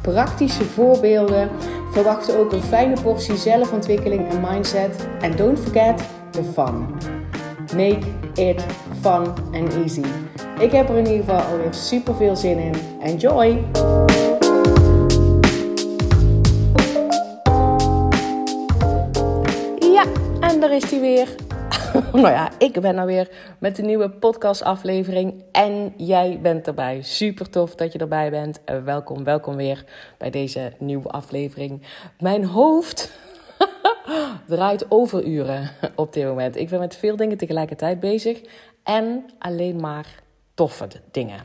praktische voorbeelden. Verwacht ook een fijne portie zelfontwikkeling en mindset. En don't forget the fun. Make it fun and easy. Ik heb er in ieder geval alweer super veel zin in. Enjoy! Ja, en daar is hij weer. nou ja, ik ben er weer met een nieuwe podcastaflevering. En jij bent erbij. Super tof dat je erbij bent. welkom, welkom weer bij deze nieuwe aflevering. Mijn hoofd draait overuren op dit moment. Ik ben met veel dingen tegelijkertijd bezig. En alleen maar toffe dingen.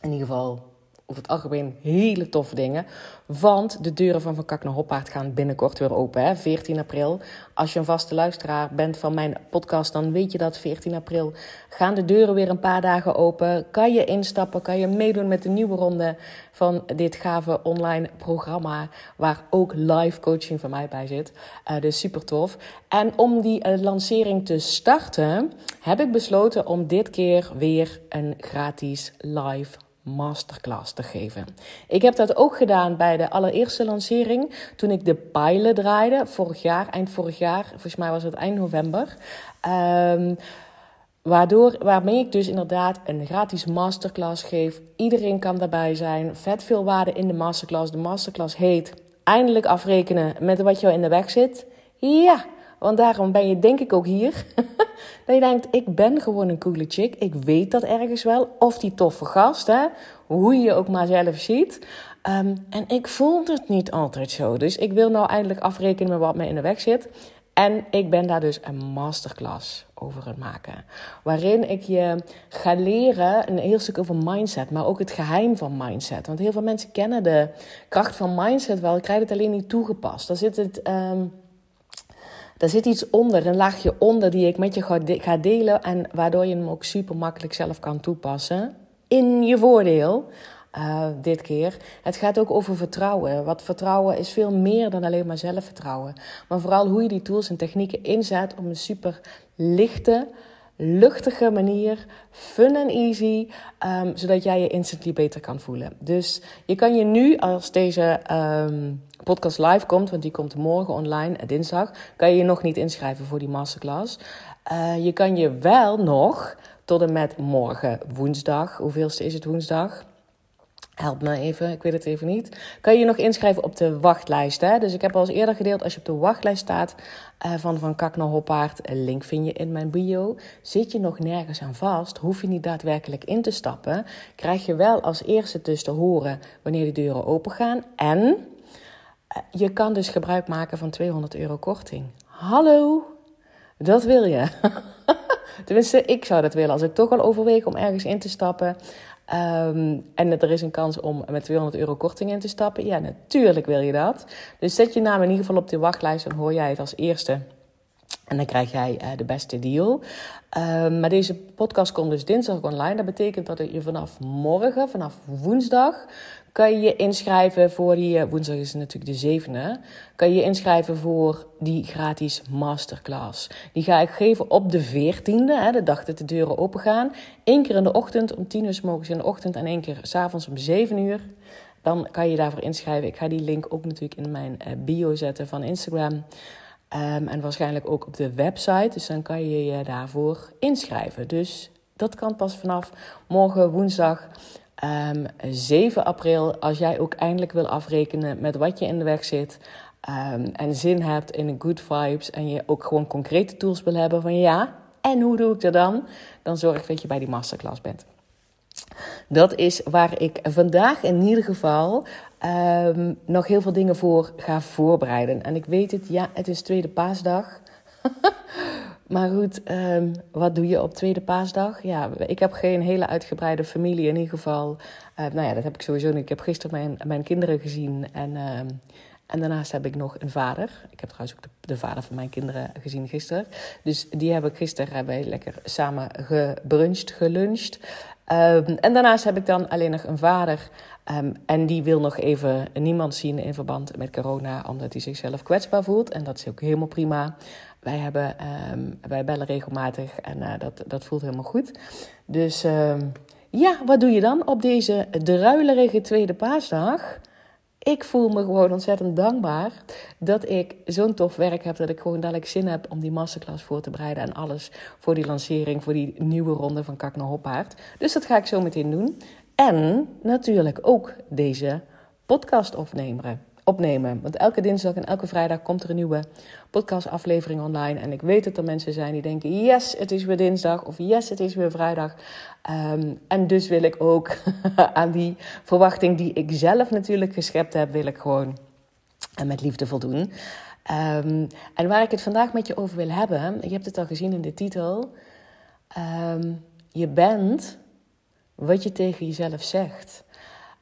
In ieder geval over het algemeen hele toffe dingen. Want de deuren van Van Kak naar Hoppaard gaan binnenkort weer open. Hè? 14 april. Als je een vaste luisteraar bent van mijn podcast, dan weet je dat 14 april gaan de deuren weer een paar dagen open. Kan je instappen, kan je meedoen met de nieuwe ronde van dit gave online programma. Waar ook live coaching van mij bij zit. Uh, dus super tof. En om die uh, lancering te starten, heb ik besloten om dit keer weer een gratis live masterclass te geven. Ik heb dat ook gedaan bij de allereerste lancering. Toen ik de pilot draaide, vorig jaar, eind vorig jaar. Volgens mij was het eind november. Um, Waardoor, waarmee ik dus inderdaad een gratis masterclass geef. Iedereen kan daarbij zijn. Vet veel waarde in de masterclass. De masterclass heet Eindelijk afrekenen met wat jou in de weg zit. Ja, want daarom ben je denk ik ook hier. dat je denkt, ik ben gewoon een coole chick. Ik weet dat ergens wel. Of die toffe gast, hè. Hoe je ook maar zelf ziet. Um, en ik voel het niet altijd zo. Dus ik wil nou eindelijk afrekenen met wat mij in de weg zit. En ik ben daar dus een masterclass over het maken. Waarin ik je ga leren een heel stuk over mindset, maar ook het geheim van mindset. Want heel veel mensen kennen de kracht van mindset wel, krijgen het alleen niet toegepast. Daar zit het. Um, daar zit iets onder, een laagje onder die ik met je ga, delen. En waardoor je hem ook super makkelijk zelf kan toepassen. In je voordeel. Uh, dit keer. Het gaat ook over vertrouwen. Wat vertrouwen is veel meer dan alleen maar zelfvertrouwen. Maar vooral hoe je die tools en technieken inzet om een super lichte, luchtige manier, fun en easy, um, zodat jij je instantly beter kan voelen. Dus je kan je nu, als deze um, podcast live komt, want die komt morgen online, eh, dinsdag, kan je je nog niet inschrijven voor die masterclass. Uh, je kan je wel nog tot en met morgen woensdag, hoeveelste is het woensdag? Help me even, ik weet het even niet. Kan je je nog inschrijven op de wachtlijst? Hè? Dus ik heb al eens eerder gedeeld, als je op de wachtlijst staat uh, van Van Kak naar Hoppaard, een link vind je in mijn bio. Zit je nog nergens aan vast, hoef je niet daadwerkelijk in te stappen. Krijg je wel als eerste dus te horen wanneer de deuren open gaan. En je kan dus gebruik maken van 200 euro korting. Hallo, dat wil je. Tenminste, ik zou dat willen. Als ik toch al overweeg om ergens in te stappen. Um, en er is een kans om met 200 euro korting in te stappen. Ja, natuurlijk wil je dat. Dus zet je naam in ieder geval op de wachtlijst. Dan hoor jij het als eerste. En dan krijg jij uh, de beste deal. Um, maar deze podcast komt dus dinsdag online. Dat betekent dat je vanaf morgen, vanaf woensdag, kan je je inschrijven voor die, eh, woensdag is natuurlijk de zevende, kan je je inschrijven voor die gratis masterclass. Die ga ik geven op de veertiende, hè, de dag dat de deuren open gaan. Eén keer in de ochtend om tien uur s morgens in de ochtend en één keer s avonds om zeven uur. Dan kan je daarvoor inschrijven. Ik ga die link ook natuurlijk in mijn uh, bio zetten van Instagram. Um, en waarschijnlijk ook op de website. Dus dan kan je je daarvoor inschrijven. Dus dat kan pas vanaf morgen woensdag Um, ehm, 7 april, als jij ook eindelijk wil afrekenen met wat je in de weg zit. Um, en zin hebt in good vibes. En je ook gewoon concrete tools wil hebben van ja, en hoe doe ik dat dan? Dan zorg dat je bij die masterclass bent. Dat is waar ik vandaag in ieder geval um, nog heel veel dingen voor ga voorbereiden. En ik weet het, ja, het is tweede paasdag. Maar goed, um, wat doe je op tweede paasdag? Ja, ik heb geen hele uitgebreide familie in ieder geval. Uh, nou ja, dat heb ik sowieso niet. Ik heb gisteren mijn, mijn kinderen gezien. En, En daarnaast heb ik nog een vader. Ik heb trouwens ook de, de vader van mijn kinderen gezien gisteren. Dus die heb ik gisteren hebben lekker samen gebruncht, geluncht. Um, en daarnaast heb ik dan alleen nog een vader. Um, en die wil nog even niemand zien in verband met corona, omdat hij zichzelf kwetsbaar voelt. En dat is ook helemaal prima. Wij, hebben, um, wij bellen regelmatig en uh, dat, dat voelt helemaal goed. Dus ja, wat doe je dan op deze druilerige tweede paasdag? Ik voel me gewoon ontzettend dankbaar dat ik zo'n tof werk heb. Dat ik gewoon dadelijk zin heb om die masterclass voor te bereiden. En alles voor die lancering, voor die nieuwe ronde van Kak naar Hoppaard. Dus dat ga ik zo meteen doen. En natuurlijk ook deze podcast opnemen opnemen. Want elke dinsdag en elke vrijdag komt er een nieuwe podcastaflevering online. En ik weet dat er mensen zijn die denken: yes, het is weer dinsdag. Of yes, het is weer vrijdag. Um, en dus wil ik ook aan die verwachting die ik zelf natuurlijk geschept heb, wil ik gewoon en met liefde voldoen. Um, en waar ik het vandaag met je over wil hebben, je hebt het al gezien in de titel. Um, je bent wat je tegen jezelf zegt.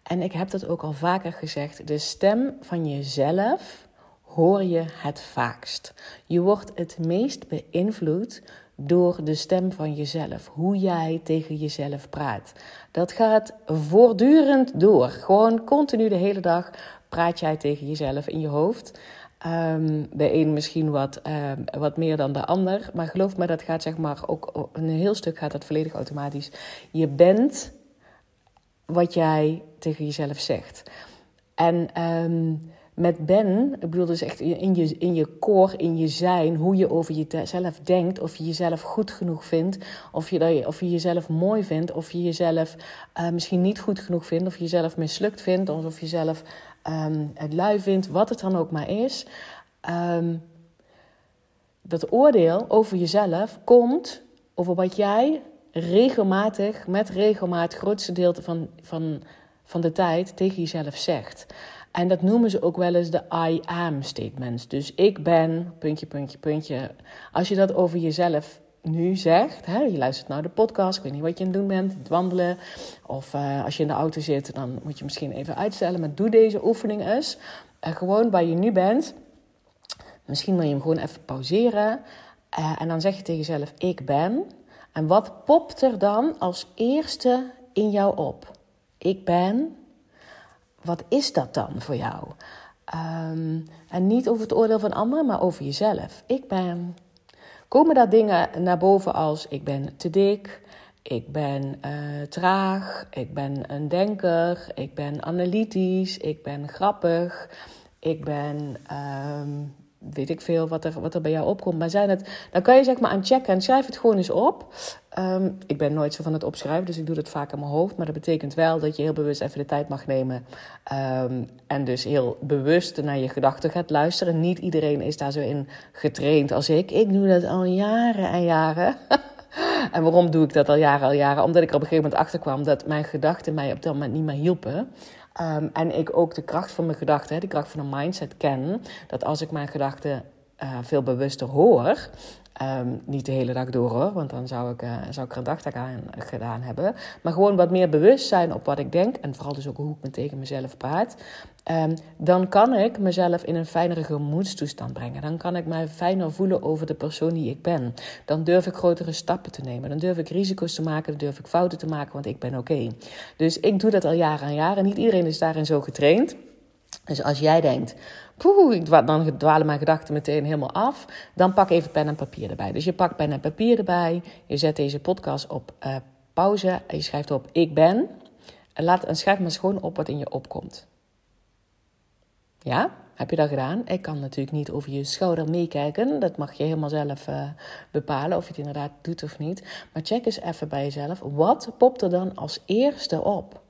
En ik heb dat ook al vaker gezegd. De stem van jezelf hoor je het vaakst. Je wordt het meest beïnvloed door de stem van jezelf. Hoe jij tegen jezelf praat. Dat gaat voortdurend door. Gewoon continu de hele dag praat jij tegen jezelf in je hoofd. Um, de een misschien wat, um, wat meer dan de ander. Maar geloof me, dat gaat zeg maar ook een heel stuk gaat dat volledig automatisch. Je bent wat jij tegen jezelf zegt. En um, met Ben, ik bedoel dus echt in je, in je core, in je zijn, hoe je over jezelf denkt, of je jezelf goed genoeg vindt, of je, of je jezelf mooi vindt, of je jezelf uh, misschien niet goed genoeg vindt, of je jezelf mislukt vindt, of je jezelf um, het lui vindt, wat het dan ook maar is. Um, dat oordeel over jezelf komt over wat jij regelmatig, met regelmaat, grootste deel van, van, van de tijd tegen jezelf zegt. En dat noemen ze ook wel eens de I am statements. Dus ik ben, puntje, puntje, puntje. Als je dat over jezelf nu zegt, hè, je luistert naar de podcast, ik weet niet wat je aan het doen bent, het wandelen. Of uh, als je in de auto zit, dan moet je misschien even uitstellen. Maar doe deze oefening eens. Uh, gewoon waar je nu bent. Misschien wil je hem gewoon even pauzeren. Uh, en dan zeg je tegen jezelf, ik ben. En wat popt er dan als eerste in jou op? Ik ben. Wat is dat dan voor jou? Um, en niet over het oordeel van anderen, maar over jezelf. Ik ben. Komen daar dingen naar boven als ik ben te dik, ik ben uh, traag, ik ben een denker, ik ben analytisch, ik ben grappig, ik ben um, weet ik veel wat er, wat er bij jou opkomt. Maar zijn het, dan kan je zeg maar aan checken en schrijf het gewoon eens op. Um, ik ben nooit zo van het opschrijven, dus ik doe het vaak in mijn hoofd. Maar dat betekent wel dat je heel bewust even de tijd mag nemen. Um, en dus heel bewust naar je gedachten gaat luisteren. Niet iedereen is daar zo in getraind als ik. Ik doe dat al jaren en jaren. en waarom doe ik dat al jaren, al jaren? Omdat ik er op een gegeven moment achterkwam dat mijn gedachten mij op dat moment niet meer hielpen. Um, en ik ook de kracht van mijn gedachten, de kracht van een mindset ken. Dat als ik mijn gedachten uh, veel bewuster hoor, Um, niet de hele dag door hoor, want dan zou ik, uh, zou ik er een dagtaak aan gedaan hebben. Maar gewoon wat meer bewust zijn op wat ik denk. En vooral dus ook hoe ik me tegen mezelf praat. Um, dan kan ik mezelf in een fijnere gemoedstoestand brengen. Dan kan ik mij fijner voelen over de persoon die ik ben. Dan durf ik grotere stappen te nemen. Dan durf ik risico's te maken. Dan durf ik fouten te maken, want ik ben oké. Dus ik doe dat al jaren en jaren. Niet iedereen is daarin zo getraind. Dus als jij denkt, poeh, dan dwalen mijn gedachten meteen helemaal af, dan pak even pen en papier erbij. Dus je pakt pen en papier erbij, je zet deze podcast op uh, pauze en je schrijft op ik ben. En, laat, en schrijf maar gewoon op wat in je opkomt. Ja, heb je dat gedaan? Ik kan natuurlijk niet over je schouder meekijken. Dat mag je helemaal zelf uh, bepalen of je het inderdaad doet of niet. Maar check eens even bij jezelf. Wat popt er dan als eerste op?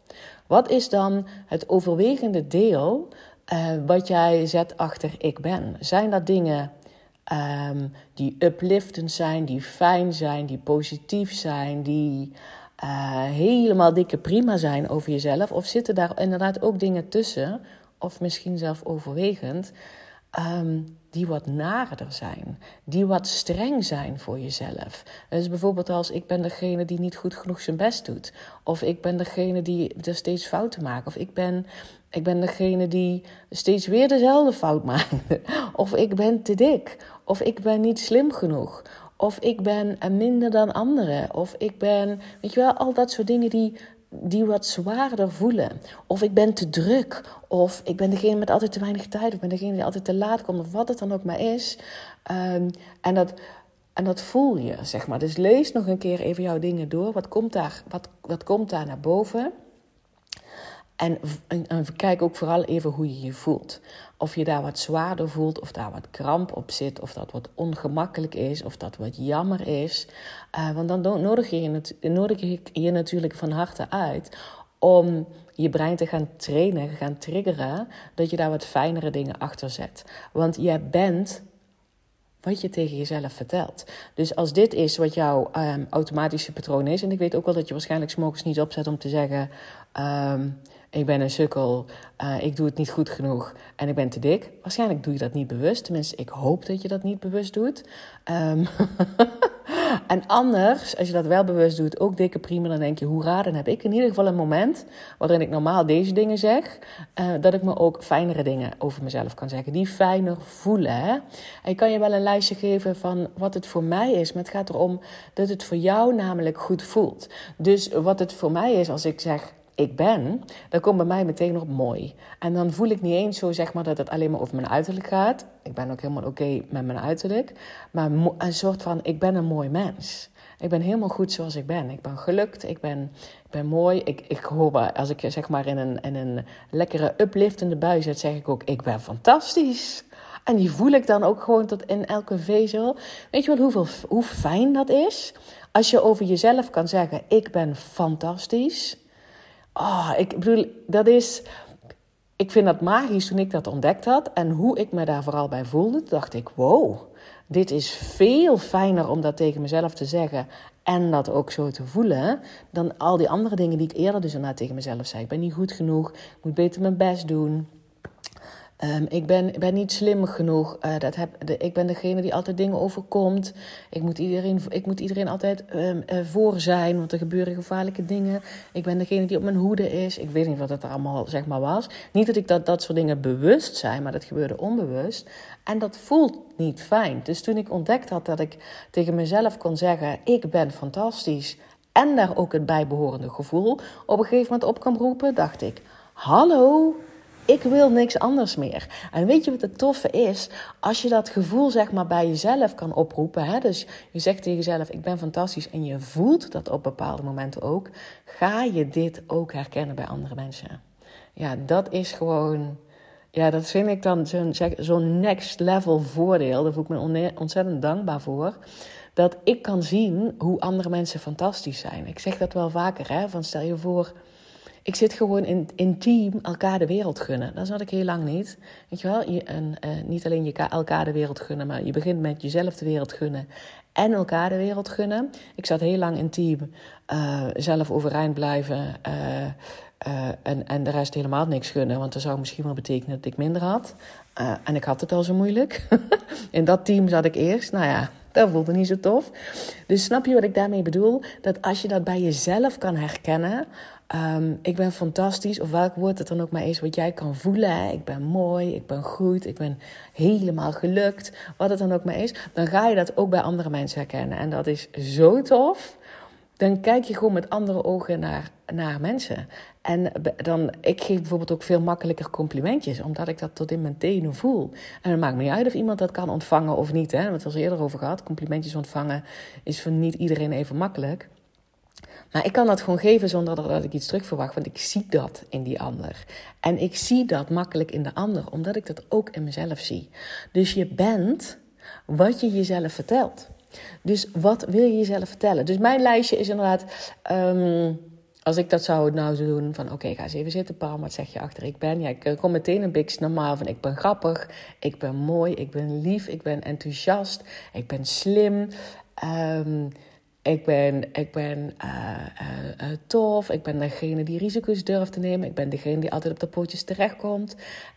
Wat is dan het overwegende deel uh, wat jij zet achter ik ben? Zijn dat dingen um, die upliftend zijn, die fijn zijn, die positief zijn, die uh, helemaal dikke prima zijn over jezelf? Of zitten daar inderdaad ook dingen tussen, of misschien zelf overwegend, ehm, die wat nader zijn, die wat streng zijn voor jezelf. Dus bijvoorbeeld als ik ben degene die niet goed genoeg zijn best doet, of ik ben degene die er steeds fouten maakt, of ik ben, ik ben degene die steeds weer dezelfde fout maakt, of ik ben te dik, of ik ben niet slim genoeg. Of ik ben minder dan anderen. Of ik ben, weet je wel, al dat soort dingen die die wat zwaarder voelen. Of ik ben te druk. Of ik ben degene met altijd te weinig tijd. Of ik ben degene die altijd te laat komt. Of wat het dan ook maar is. Ehm, en, dat, en dat voel je, zeg maar. Dus lees nog een keer even jouw dingen door. Wat komt daar, wat, wat komt daar naar boven? En, en, kijk ook vooral even hoe je je voelt. Of je daar wat zwaarder voelt, of daar wat kramp op zit, of dat wat ongemakkelijk is, of dat wat jammer is. Uh, want dan nodig, je, nodig ik je natuurlijk van harte uit om je brein te gaan trainen, gaan triggeren, dat je daar wat fijnere dingen achter zet. Want jij bent wat je tegen jezelf vertelt. Dus als dit is wat jouw um, automatische patroon is, en ik weet ook wel dat je waarschijnlijk smokers niet opzet om te zeggen. Um, ik ben een sukkel, uh, ik doe het niet goed genoeg en ik ben te dik. Waarschijnlijk doe je dat niet bewust. Tenminste, ik hoop dat je dat niet bewust doet. Um, en anders, als je dat wel bewust doet, ook dikke prima, dan denk je, hoera, dan heb ik in ieder geval een moment waarin ik normaal deze dingen zeg, uh, dat ik me ook fijnere dingen over mezelf kan zeggen, die fijner voelen. En ik kan je wel een lijstje geven van wat het voor mij is, maar het gaat erom dat het voor jou namelijk goed voelt. Dus wat het voor mij is als ik zeg, ik ben, dan komt bij mij meteen op mooi. En dan voel ik niet eens zo zeg maar dat het alleen maar over mijn uiterlijk gaat. Ik ben ook helemaal oké met mijn uiterlijk. Maar een soort van, ik ben een mooi mens. Ik ben helemaal goed zoals ik ben. Ik ben gelukt, ik ben, ik ben mooi. Ik, ik hoor, als ik zeg maar in een, in een lekkere upliftende bui zit, zeg ik ook, ik ben fantastisch. En die voel ik dan ook gewoon tot in elke vezel. Weet je wel hoeveel, hoe fijn dat is? Als je over jezelf kan zeggen, ik ben fantastisch Oh, ik bedoel, dat is. Ik vind dat magisch toen ik dat ontdekt had. En hoe ik me daar vooral bij voelde, dacht ik: wow, dit is veel fijner om dat tegen mezelf te zeggen. En dat ook zo te voelen. Dan al die andere dingen die ik eerder dus inderdaad tegen mezelf zei. Ik ben niet goed genoeg. Ik moet beter mijn best doen. Um, ik ben, ben niet slim genoeg. Uh, dat heb, de, ik ben degene die altijd dingen overkomt. Ik moet iedereen, ik moet iedereen altijd um, uh, voor zijn, want er gebeuren gevaarlijke dingen. Ik ben degene die op mijn hoede is. Ik weet niet wat het allemaal zeg maar, was. Niet dat ik dat, dat soort dingen bewust zijn, maar dat gebeurde onbewust. En dat voelt niet fijn. Dus toen ik ontdekt had dat ik tegen mezelf kon zeggen: Ik ben fantastisch. En daar ook het bijbehorende gevoel op een gegeven moment op kan roepen, dacht ik: Hallo ik wil niks anders meer. En weet je wat het toffe is? Als je dat gevoel zeg maar bij jezelf kan oproepen. Hè? Dus je zegt tegen jezelf, ik ben fantastisch. En je voelt dat op bepaalde momenten ook. Ga je dit ook herkennen bij andere mensen. Ja, dat is gewoon... Ja, dat vind ik dan zo'n zo next level voordeel. Daar voel ik me ontzettend dankbaar voor. Dat ik kan zien hoe andere mensen fantastisch zijn. Ik zeg dat wel vaker, hè. Van stel je voor ik zit gewoon in, intiem elkaar de wereld gunnen. Dat zat ik heel lang niet. Weet je wel, je, en, uh, niet alleen je elkaar de wereld gunnen, maar je begint met jezelf de wereld gunnen en elkaar de wereld gunnen. Ik zat heel lang intiem, uh, zelf overeind blijven uh, en, en de rest helemaal niks gunnen. Want dat zou misschien wel betekenen dat ik minder had. en ik had het al zo moeilijk. in dat team zat ik eerst. Nou ja, dat voelde niet zo tof. Dus snap je wat ik daarmee bedoel? Dat als je dat bij jezelf kan herkennen, Ehm, ik ben fantastisch, of welk woord het dan ook maar is, wat jij kan voelen. Ik ben mooi, ik ben goed, ik ben helemaal gelukt, wat het dan ook maar is. Dan ga je dat ook bij andere mensen herkennen. En dat is zo tof. Dan kijk je gewoon met andere ogen naar, naar mensen. En dan, ik geef bijvoorbeeld ook veel makkelijker complimentjes, omdat ik dat tot in mijn tenen voel. En het maakt me niet uit of iemand dat kan ontvangen of niet. Hè? We hebben het al eerder over gehad. Complimentjes ontvangen is voor niet iedereen even makkelijk. Maar ik kan dat gewoon geven zonder dat ik iets terug verwacht, want ik zie dat in die ander. En ik zie dat makkelijk in de ander, omdat ik dat ook in mezelf zie. Dus je bent wat je jezelf vertelt. Dus wat wil je jezelf vertellen? Dus mijn lijstje is inderdaad. Ehm, als ik dat zou nou doen, van oké, ga eens even zitten, Paul, wat zeg je achter ik ben? Ja, ik kom meteen een beetje normaal van ik ben grappig, ik ben mooi, ik ben lief, ik ben enthousiast, ik ben slim. Um, Ik ben, ik ben uh, tof. Ik ben degene die risico's durft te nemen. Ik ben degene die altijd op de pootjes terechtkomt.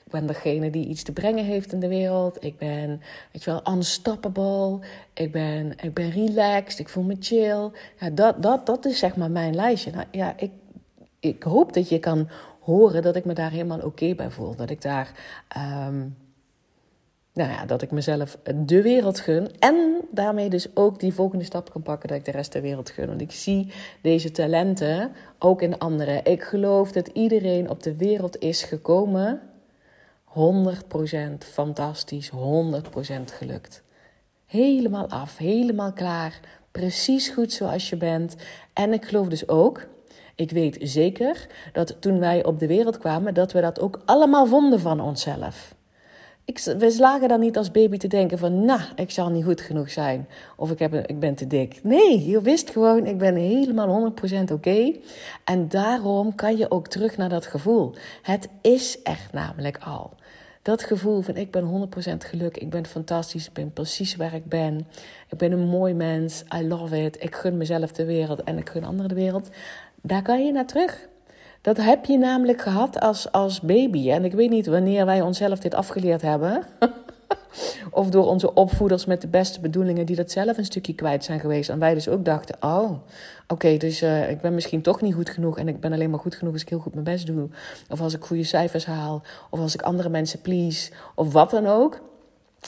Ik ben degene die iets te brengen heeft in de wereld. Ik ben, weet je wel, unstoppable. Ik ben, ik ben relaxed. Ik voel me chill. Ja, dat, dat, dat is zeg maar mijn lijstje. Nou, ja, ik, ik hoop dat je kan horen dat ik me daar helemaal oké bij voel. Dat ik daar. Um, nou ja, dat ik mezelf de wereld gun. En daarmee dus ook die volgende stap kan pakken dat ik de rest der wereld gun. Want ik zie deze talenten ook in anderen. Ik geloof dat iedereen op de wereld is gekomen 100% fantastisch, 100% gelukt. Helemaal af, helemaal klaar, precies goed zoals je bent. En ik geloof dus ook, ik weet zeker dat toen wij op de wereld kwamen, dat we dat ook allemaal vonden van onszelf. Ik, we slagen dan niet als baby te denken van, nou, ik zal niet goed genoeg zijn. Of ik, heb ik ben te dik. Nee, je wist gewoon, ik ben helemaal 100% oké. En daarom kan je ook terug naar dat gevoel. Het is echt namelijk al. Dat gevoel van ik ben 100% geluk, ik ben fantastisch, ik ben precies waar ik ben. Ik ben een mooi mens, I love it. Ik gun mezelf de wereld en ik gun anderen de wereld. Daar kan je naar terug. Dat heb je namelijk gehad als, als baby. En ik weet niet wanneer wij onszelf dit afgeleerd hebben. of door onze opvoeders met de beste bedoelingen die dat zelf een stukje kwijt zijn geweest. En wij dus ook dachten, oh, oké, dus uh, ik ben misschien toch niet goed genoeg. En ik ben alleen maar goed genoeg als ik heel goed mijn best doe. Of als ik goede cijfers haal. Of als ik andere mensen please. Of wat dan ook.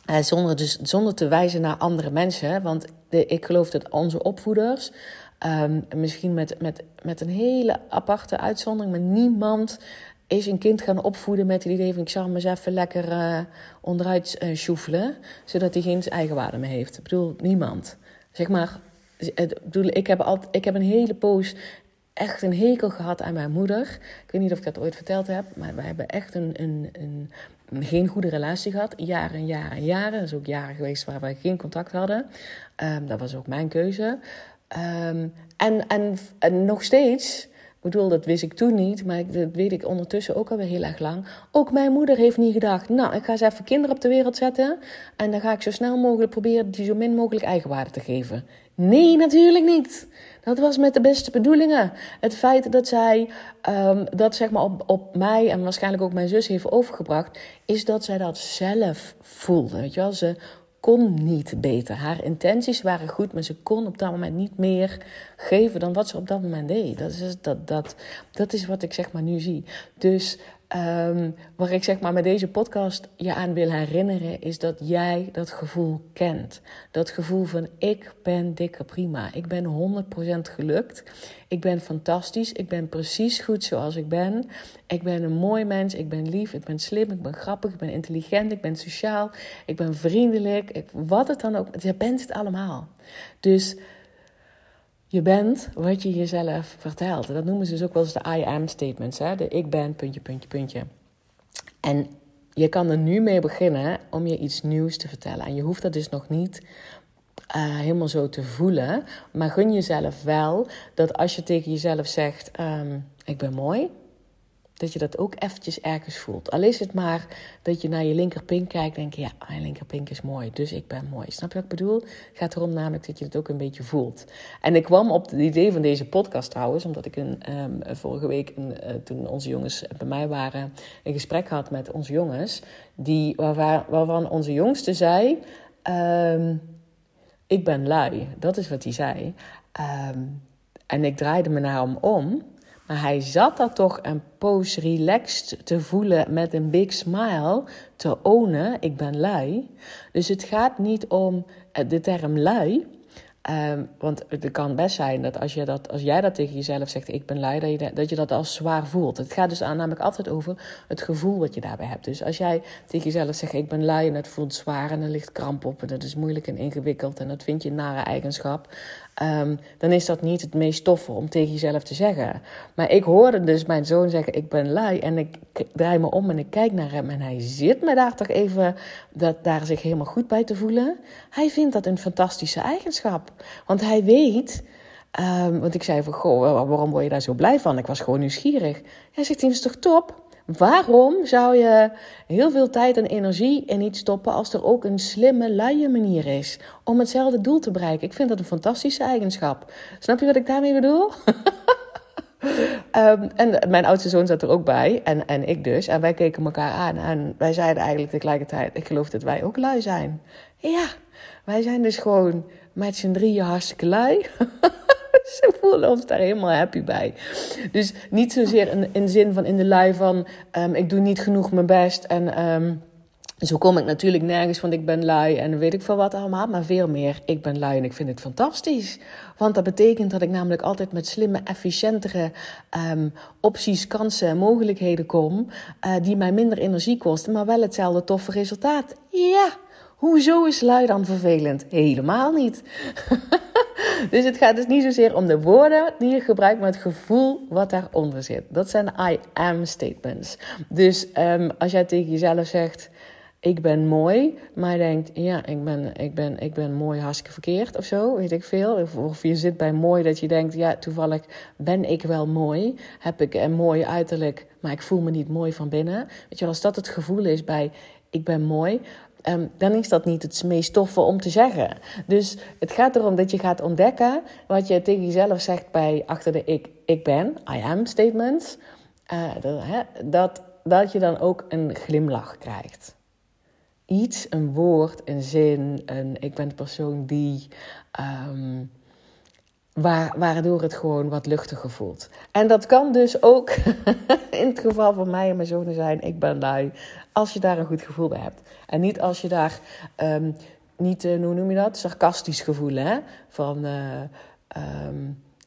Uh, zonder, dus, zonder te wijzen naar andere mensen. Want de, ik geloof dat onze opvoeders Um, misschien met, met, met een hele aparte uitzondering, maar niemand is een kind gaan opvoeden met het idee van ik zal hem eens even lekker uh, onderuit uh, sjoefelen, zodat hij geen eigenwaarde meer heeft. Ik bedoel, niemand. Zeg maar, ik, bedoel, ik, heb altijd, ik heb een hele poos echt een hekel gehad aan mijn moeder. Ik weet niet of ik dat ooit verteld heb, maar we hebben echt een, een, een, geen goede relatie gehad. Jaren en jaren en jaren. Dat is ook jaren geweest waar we geen contact hadden. Um, dat was ook mijn keuze. Um, en, en, en nog steeds, ik bedoel, dat wist ik toen niet, maar dat weet ik ondertussen ook alweer heel erg lang. Ook mijn moeder heeft niet gedacht, nou, ik ga eens even kinderen op de wereld zetten en dan ga ik zo snel mogelijk proberen die zo min mogelijk eigenwaarde te geven. Nee, natuurlijk niet. Dat was met de beste bedoelingen. Het feit dat zij um, dat zeg maar op, op mij en waarschijnlijk ook mijn zus heeft overgebracht, is dat zij dat zelf voelde. Weet je wel, ze kon niet beter. Haar intenties waren goed, maar ze kon op dat moment niet meer geven dan wat ze op dat moment deed. Dat is, dat, dat, dat is wat ik zeg maar nu zie. Dus Um, waar ik zeg maar met deze podcast je aan wil herinneren, is dat jij dat gevoel kent. Dat gevoel van ik ben dikke prima. Ik ben 100% gelukt. Ik ben fantastisch. Ik ben precies goed zoals ik ben. Ik ben een mooi mens. Ik ben lief. Ik ben slim. Ik ben grappig. Ik ben intelligent. Ik ben sociaal. Ik ben vriendelijk. Ik, wat het dan ook. Je bent het allemaal. Dus je bent wat je jezelf vertelt. Dat noemen ze dus ook wel eens de I am statements. Hè? De ik ben, puntje, puntje, puntje. En je kan er nu mee beginnen om je iets nieuws te vertellen. En je hoeft dat dus nog niet uh, helemaal zo te voelen. Maar gun jezelf wel dat als je tegen jezelf zegt: um, Ik ben mooi, dat je dat ook eventjes ergens voelt. Al is het maar dat je naar je linkerpink kijkt en denk je, ja, mijn linkerpink is mooi, dus ik ben mooi. Snap je wat ik bedoel? Het gaat erom namelijk dat je het ook een beetje voelt. En ik kwam op het idee van deze podcast trouwens, omdat ik een, um, vorige week, een, uh, toen onze jongens bij mij waren, een gesprek had met onze jongens, die, waarvan, onze jongste zei, um, ik ben lui. Dat is wat hij zei. Um, en ik draaide me naar hem om maar hij zat daar toch een poos relaxed te voelen met een big smile te ownen. Ik ben lui. Dus het gaat niet om eh, de term lui. Um, want het kan best zijn dat als, je dat als jij dat tegen jezelf zegt, ik ben lui, dat je, dat je dat als zwaar voelt. Het gaat dus aan, namelijk altijd over het gevoel wat je daarbij hebt. Dus als jij tegen jezelf zegt, ik ben lui en het voelt zwaar en er ligt kramp op en dat is moeilijk en ingewikkeld en dat vind je een nare eigenschap, um, dan is dat niet het meest toffe om tegen jezelf te zeggen. Maar ik hoorde dus mijn zoon zeggen, ik ben lui en ik draai me om en ik kijk naar hem en hij zit me daar toch even, dat, daar zich helemaal goed bij te voelen. Hij vindt dat een fantastische eigenschap. Want hij weet, um, want ik zei van, goh, waarom word je daar zo blij van? Ik was gewoon nieuwsgierig. Hij zegt, het is toch top? Waarom zou je heel veel tijd en energie in iets stoppen als er ook een slimme, luie manier is om hetzelfde doel te bereiken? Ik vind dat een fantastische eigenschap. Snap je wat ik daarmee bedoel? um, en mijn oudste zoon zat er ook bij, en, en ik dus. En wij keken elkaar aan en wij zeiden eigenlijk tegelijkertijd: Ik geloof dat wij ook lui zijn. Ja, wij zijn dus gewoon met z'n drieën hartstikke lui. Ze voelen ons daar helemaal happy bij. Dus niet zozeer in, in zin van in de lui van um, ik doe niet genoeg mijn best en um, zo kom ik natuurlijk nergens, want ik ben lui en weet ik veel wat allemaal. Maar veel meer, ik ben lui en ik vind het fantastisch. Want dat betekent dat ik namelijk altijd met slimme, efficiëntere um, opties, kansen en mogelijkheden kom. Uh, die mij minder energie kosten, maar wel hetzelfde toffe resultaat. Ja, hoezo is lui dan vervelend? Helemaal niet. dus het gaat dus niet zozeer om de woorden die je gebruikt, maar het gevoel wat daaronder zit. Dat zijn de I am statements. Dus um, als jij tegen jezelf zegt ik ben mooi, maar je denkt, ja, ik ben, ik ben, ik ben mooi hartstikke verkeerd of zo, weet ik veel. Of, of je zit bij mooi dat je denkt, ja, toevallig ben ik wel mooi, heb ik een mooi uiterlijk, maar ik voel me niet mooi van binnen. Weet je, als dat het gevoel is bij ik ben mooi, um, dan is dat niet het meest toffe om te zeggen. Dus het gaat erom dat je gaat ontdekken wat je tegen jezelf zegt bij achter de ik, ik ben, I am statements. Uh, dat, dat, je dan ook een glimlach krijgt iets, een woord, een zin, een ik ben de persoon die. Um, waar, waardoor het gewoon wat luchtiger voelt. En dat kan dus ook in het geval van mij en mijn zonen zijn: ik ben lui. Als je daar een goed gevoel bij hebt. En niet als je daar um, niet, uh, hoe noem je dat? Sarcastisch gevoel, hè? Van. Uh,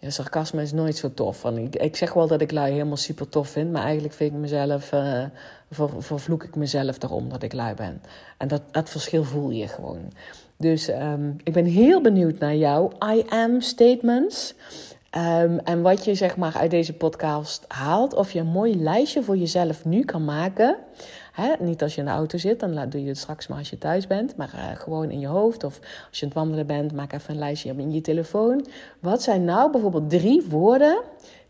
ja, sarcasme is nooit zo tof. Van, ik, ik zeg wel dat ik lui helemaal super tof vind, maar eigenlijk vind ik mezelf, uh, ver, vervloek ik mezelf daarom dat ik lui ben. En dat, dat verschil voel je gewoon. Dus um, ik ben heel benieuwd naar jouw I am statements. En wat je zeg maar uit deze podcast haalt. Of je een mooi lijstje voor jezelf nu kan maken. Hè? Niet als je in de auto zit, dan doe je het straks maar als je thuis bent. Maar uh, gewoon in je hoofd. Of als je aan het wandelen bent, maak even een lijstje in je telefoon. Wat zijn nou bijvoorbeeld drie woorden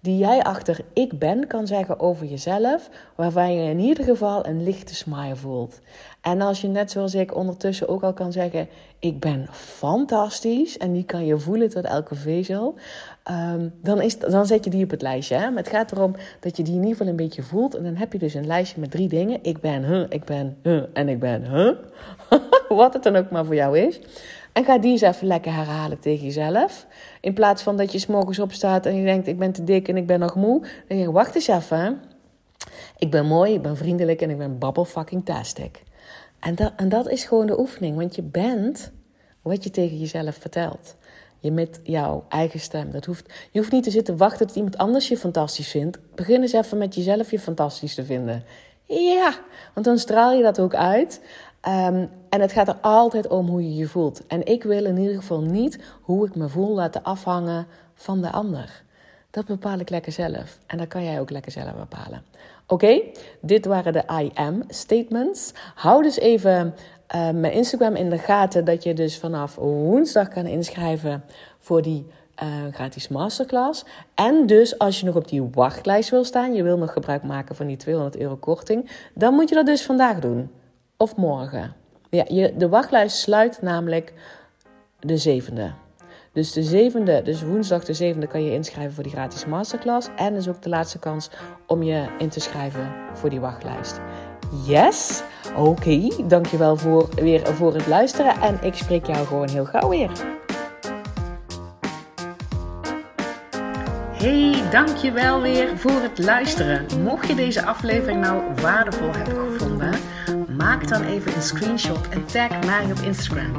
die jij achter ik ben kan zeggen over jezelf, waarvan je in ieder geval een lichte smile voelt. En als je net zoals ik ondertussen ook al kan zeggen, ik ben fantastisch, en die kan je voelen tot elke vezel, um, dan, is, dan zet je die op het lijstje. Hè? Maar het gaat erom dat je die in ieder geval een beetje voelt. En dan heb je dus een lijstje met drie dingen. Ik ben, huh, ik ben, huh, en ik ben, huh. Wat het dan ook maar voor jou is. En ga die eens even lekker herhalen tegen jezelf. In plaats van dat je s'morgens opstaat en je denkt: Ik ben te dik en ik ben nog moe. Dan denk je: Wacht eens even. Ik ben mooi, ik ben vriendelijk en ik ben babbel fucking tastic. En en dat is gewoon de oefening, want je bent wat je tegen jezelf vertelt. Je met jouw eigen stem. Dat hoeft, je hoeft niet te zitten wachten tot iemand anders je fantastisch vindt. Begin eens even met jezelf je fantastisch te vinden. Ja, want dan straal je dat ook uit. Um, en het gaat er altijd om hoe je je voelt. En ik wil in ieder geval niet hoe ik me voel laten afhangen van de ander. Dat bepaal ik lekker zelf. En dat kan jij ook lekker zelf bepalen. Oké, dit waren de I am statements. Hou dus even uh, mijn Instagram in de gaten dat je dus vanaf woensdag kan inschrijven voor die uh, gratis masterclass. En dus als je nog op die wachtlijst wil staan, je wil nog gebruik maken van die 200 euro korting, dan moet je dat dus vandaag doen of morgen. Ja, je, de wachtlijst sluit namelijk de zevende. Dus de zevende, dus woensdag de zevende kan je inschrijven voor die gratis masterclass. En is ook de laatste kans om je in te schrijven voor die wachtlijst. Yes? Oké, okay, dankjewel voor, weer voor het luisteren. En ik spreek jou gewoon heel gauw weer. Hey, dankjewel weer voor het luisteren. Mocht je deze aflevering nou waardevol hebben gevonden maak dan even een screenshot en tag mij op Instagram.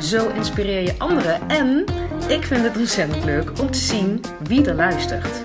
Zo inspireer je anderen en ik vind het ontzettend leuk om te zien wie er luistert.